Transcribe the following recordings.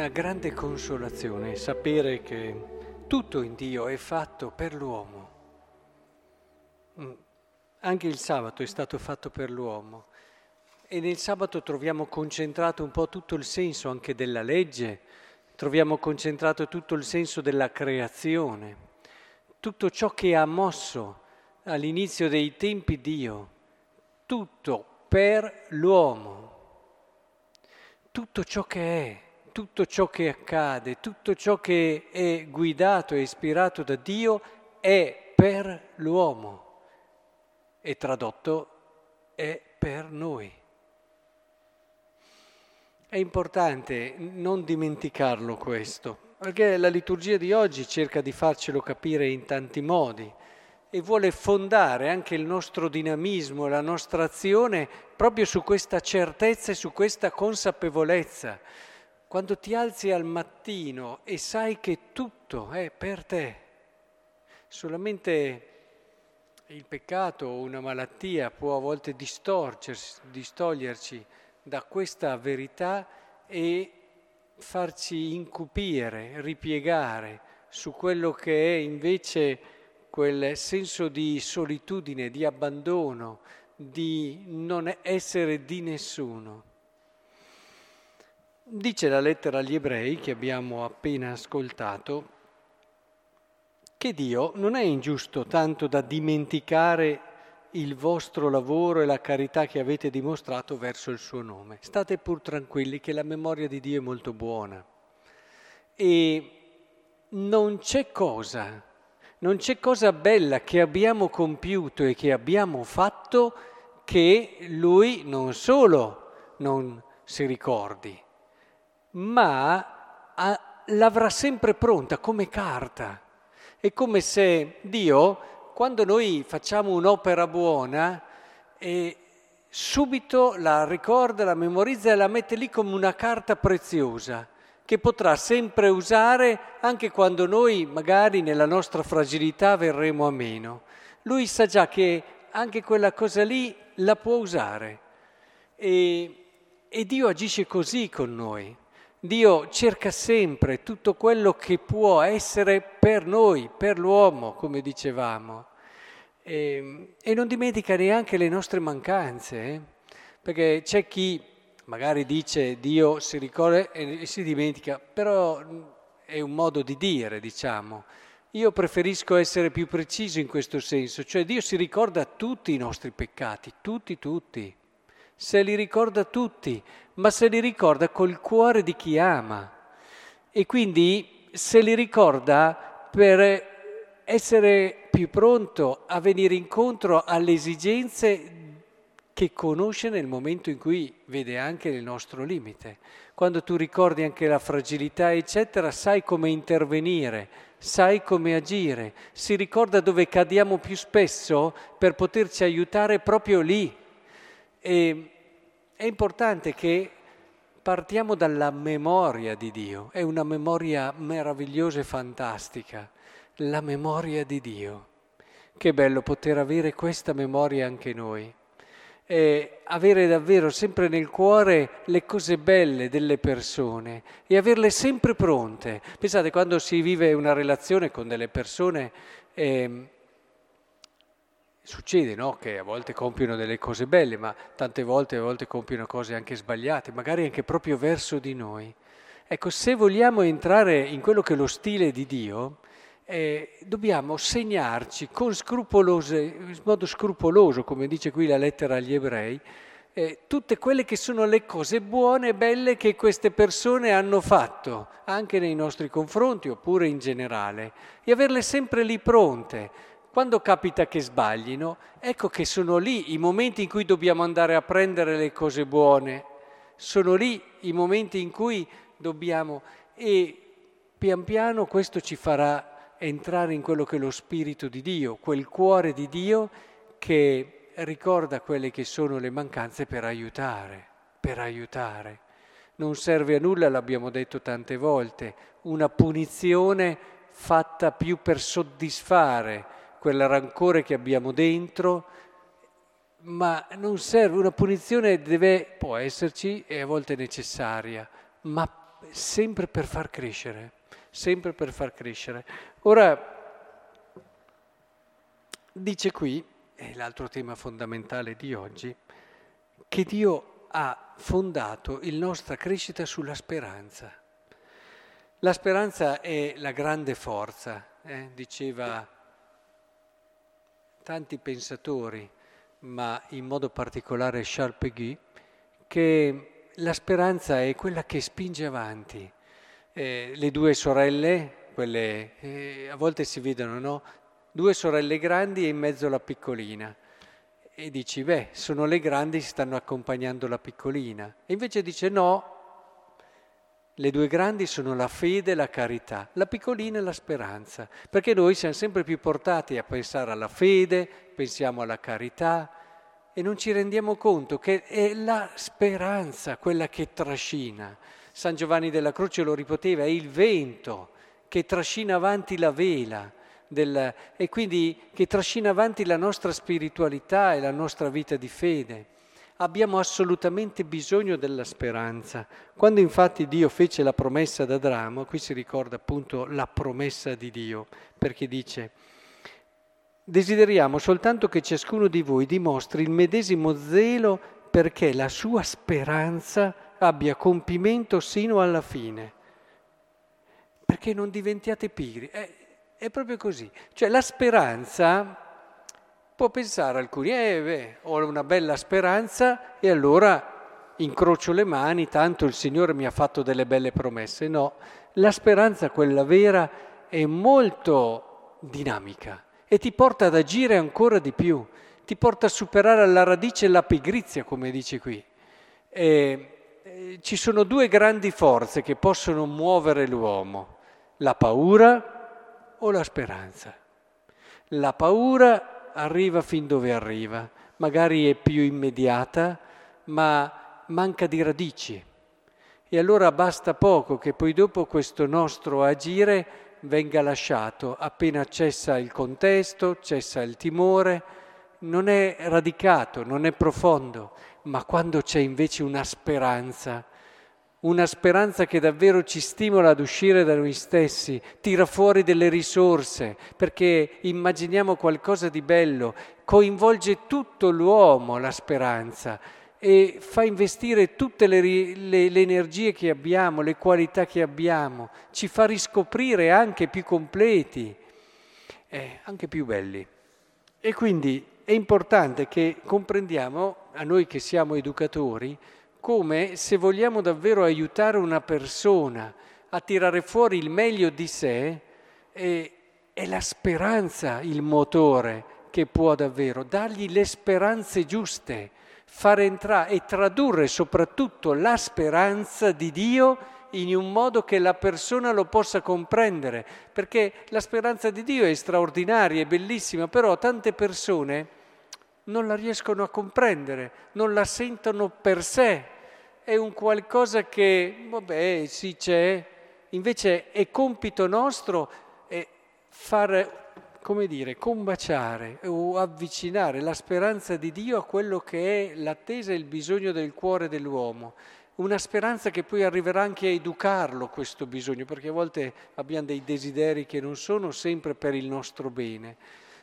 Una grande consolazione sapere che tutto in Dio è fatto per l'uomo. Mm. Anche il sabato è stato fatto per l'uomo e nel sabato troviamo concentrato un po' tutto il senso anche della legge, troviamo concentrato tutto il senso della creazione, tutto ciò che ha mosso all'inizio dei tempi Dio, tutto per l'uomo, tutto ciò che è, tutto ciò che accade, tutto ciò che è guidato e ispirato da Dio è per l'uomo e tradotto è per noi. È importante non dimenticarlo questo, perché la liturgia di oggi cerca di farcelo capire in tanti modi e vuole fondare anche il nostro dinamismo, la nostra azione proprio su questa certezza e su questa consapevolezza. Quando ti alzi al mattino e sai che tutto è per te, solamente il peccato o una malattia può a volte distoglierci da questa verità e farci incupire, ripiegare su quello che è invece quel senso di solitudine, di abbandono, di non essere di nessuno. Dice la lettera agli ebrei che abbiamo appena ascoltato, che Dio non è ingiusto tanto da dimenticare il vostro lavoro e la carità che avete dimostrato verso il suo nome. State pur tranquilli che la memoria di Dio è molto buona e non c'è cosa, non c'è cosa bella che abbiamo compiuto e che abbiamo fatto che lui non solo non si ricordi, ma l'avrà sempre pronta come carta è come se Dio, quando noi facciamo un'opera buona, e subito la ricorda, la memorizza e la mette lì come una carta preziosa che potrà sempre usare anche quando noi magari nella nostra fragilità verremo a meno. Lui sa già che anche quella cosa lì la può usare e, e Dio agisce così con noi. Dio cerca sempre tutto quello che può essere per noi, per l'uomo, come dicevamo, e, ehm, e non dimentica neanche le nostre mancanze, eh? perché c'è chi magari dice Dio si ricorda e si dimentica, però è un modo di dire, diciamo. Io preferisco essere più preciso in questo senso, cioè Dio si ricorda tutti i nostri peccati, tutti, tutti se li ricorda tutti, ma se li ricorda col cuore di chi ama. E quindi se li ricorda per essere più pronto a venire incontro alle esigenze che conosce nel momento in cui vede anche il nostro limite. Quando tu ricordi anche la fragilità, eccetera, sai come intervenire, sai come agire, si ricorda dove cadiamo più spesso per poterci aiutare proprio lì. E è importante che partiamo dalla memoria di Dio, è una memoria meravigliosa e fantastica, la memoria di Dio. Che bello poter avere questa memoria anche noi. E avere davvero sempre nel cuore le cose belle delle persone e averle sempre pronte. Pensate, quando si vive una relazione con delle persone, eh, Succede no? che a volte compiono delle cose belle, ma tante volte a volte compiono cose anche sbagliate, magari anche proprio verso di noi. Ecco, se vogliamo entrare in quello che è lo stile di Dio, eh, dobbiamo segnarci in modo scrupoloso, come dice qui la lettera agli ebrei, eh, tutte quelle che sono le cose buone e belle che queste persone hanno fatto, anche nei nostri confronti oppure in generale, e averle sempre lì pronte quando capita che sbaglino, ecco che sono lì i momenti in cui dobbiamo andare a prendere le cose buone, sono lì i momenti in cui dobbiamo e pian piano questo ci farà entrare in quello che è lo spirito di Dio, quel cuore di Dio che ricorda quelle che sono le mancanze per aiutare, per aiutare. Non serve a nulla, l'abbiamo detto tante volte, una punizione fatta più per soddisfare quel rancore che abbiamo dentro, ma non serve, una punizione deve, può esserci e a volte è necessaria, ma sempre per far crescere, sempre per far crescere. Ora, dice qui, è l'altro tema fondamentale di oggi, che Dio ha fondato la nostra crescita sulla speranza. La speranza è la grande forza, eh? diceva tanti pensatori, ma in modo particolare Charles Peguy, che la speranza è quella che spinge avanti. Eh, le due sorelle, quelle eh, a volte si vedono, no? Due sorelle grandi e in mezzo la piccolina. E dici, beh, sono le grandi, stanno accompagnando la piccolina. E invece dice no, le due grandi sono la fede e la carità, la piccolina è la speranza, perché noi siamo sempre più portati a pensare alla fede, pensiamo alla carità e non ci rendiamo conto che è la speranza quella che trascina. San Giovanni della Croce lo ripeteva, è il vento che trascina avanti la vela del, e quindi che trascina avanti la nostra spiritualità e la nostra vita di fede abbiamo assolutamente bisogno della speranza. Quando infatti Dio fece la promessa ad Adramo, qui si ricorda appunto la promessa di Dio, perché dice, desideriamo soltanto che ciascuno di voi dimostri il medesimo zelo perché la sua speranza abbia compimento sino alla fine. Perché non diventiate pigri. È, è proprio così. Cioè la speranza può pensare alcuni, eh beh, ho una bella speranza e allora incrocio le mani, tanto il Signore mi ha fatto delle belle promesse. No, la speranza, quella vera, è molto dinamica e ti porta ad agire ancora di più, ti porta a superare alla radice la pigrizia, come dice qui. E, ci sono due grandi forze che possono muovere l'uomo, la paura o la speranza. La paura arriva fin dove arriva, magari è più immediata, ma manca di radici. E allora basta poco che poi dopo questo nostro agire venga lasciato, appena cessa il contesto, cessa il timore, non è radicato, non è profondo, ma quando c'è invece una speranza, una speranza che davvero ci stimola ad uscire da noi stessi, tira fuori delle risorse, perché immaginiamo qualcosa di bello, coinvolge tutto l'uomo la speranza e fa investire tutte le, le, le energie che abbiamo, le qualità che abbiamo, ci fa riscoprire anche più completi, eh, anche più belli. E quindi è importante che comprendiamo, a noi che siamo educatori, come se vogliamo davvero aiutare una persona a tirare fuori il meglio di sé, è, è la speranza il motore che può davvero dargli le speranze giuste, far entrare e tradurre soprattutto la speranza di Dio in un modo che la persona lo possa comprendere, perché la speranza di Dio è straordinaria, è bellissima, però tante persone non la riescono a comprendere, non la sentono per sé. È un qualcosa che, vabbè, sì c'è, invece è compito nostro far, come dire, combaciare o avvicinare la speranza di Dio a quello che è l'attesa e il bisogno del cuore dell'uomo. Una speranza che poi arriverà anche a educarlo questo bisogno, perché a volte abbiamo dei desideri che non sono sempre per il nostro bene,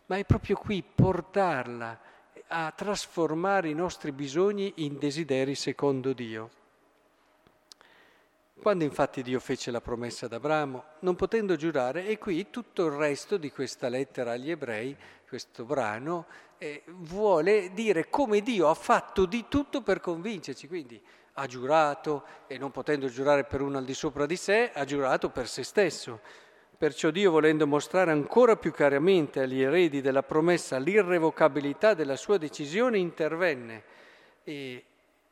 ma è proprio qui portarla a trasformare i nostri bisogni in desideri secondo Dio. Quando infatti Dio fece la promessa ad Abramo, non potendo giurare, e qui tutto il resto di questa lettera agli ebrei, questo brano, eh, vuole dire come Dio ha fatto di tutto per convincerci. Quindi ha giurato e non potendo giurare per uno al di sopra di sé, ha giurato per se stesso. Perciò Dio, volendo mostrare ancora più chiaramente agli eredi della promessa l'irrevocabilità della sua decisione, intervenne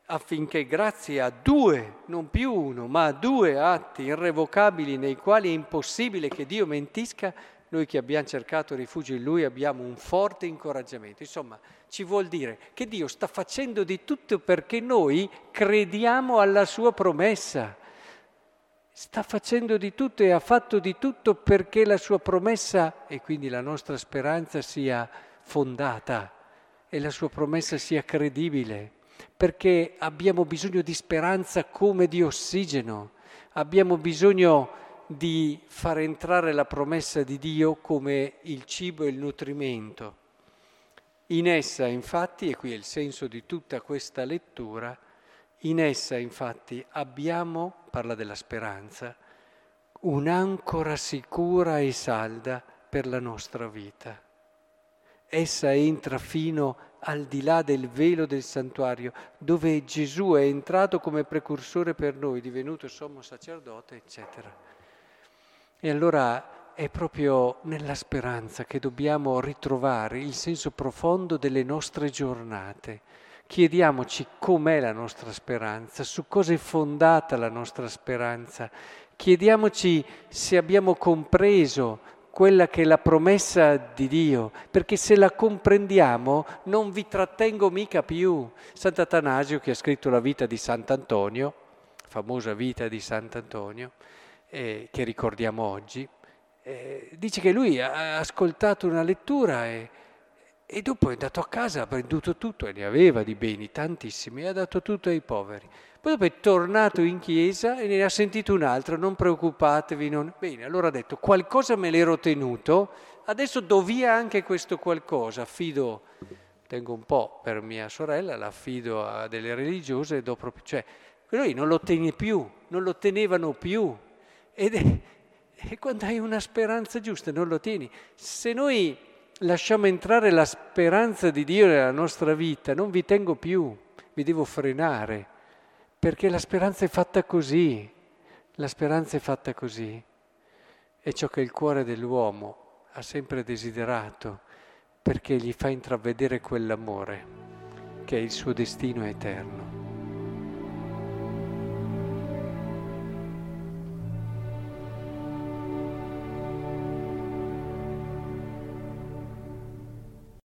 affinché grazie a due, non più uno, ma a due atti irrevocabili nei quali è impossibile che Dio mentisca, noi che abbiamo cercato rifugio in Lui abbiamo un forte incoraggiamento. Insomma, ci vuol dire che Dio sta facendo di tutto perché noi crediamo alla sua promessa sta facendo di tutto e ha fatto di tutto perché la sua promessa e quindi la nostra speranza sia fondata e la sua promessa sia credibile, perché abbiamo bisogno di speranza come di ossigeno. abbiamo bisogno di far entrare la promessa di Dio come il cibo e il nutrimento. In essa, infatti, e qui è il senso di tutta questa lettura, in essa, infatti, abbiamo, parla della speranza, un'ancora sicura e salda per la nostra vita. Essa entra fino al di là del velo del santuario, dove Gesù è entrato come precursore per noi, divenuto sommo sacerdote, eccetera. E allora è proprio nella speranza che dobbiamo ritrovare il senso profondo delle nostre giornate. Chiediamoci com'è la nostra speranza, su cosa è fondata la nostra speranza. Chiediamoci se abbiamo compreso quella che è la promessa di Dio, perché se la comprendiamo non vi trattengo mica più. Sant'Atanasio, che ha scritto la vita di Sant'Antonio, famosa vita di Sant'Antonio, eh, che ricordiamo oggi, eh, dice che lui ha ascoltato una lettura e, e dopo è andato a casa, ha venduto tutto e ne aveva di beni tantissimi e ha dato tutto ai poveri. Poi dopo è tornato in chiesa e ne ha sentito un altro, non preoccupatevi. Non... Bene, allora ha detto, qualcosa me l'ero tenuto, adesso do via anche questo qualcosa, affido, tengo un po' per mia sorella, l'affido a delle religiose, do proprio... Cioè, lui non lo tiene più, non lo tenevano più. Ed è... E quando hai una speranza giusta non lo tieni. Se noi lasciamo entrare la speranza di Dio nella nostra vita, non vi tengo più, vi devo frenare perché la speranza è fatta così, la speranza è fatta così, è ciò che il cuore dell'uomo ha sempre desiderato, perché gli fa intravedere quell'amore che è il suo destino eterno.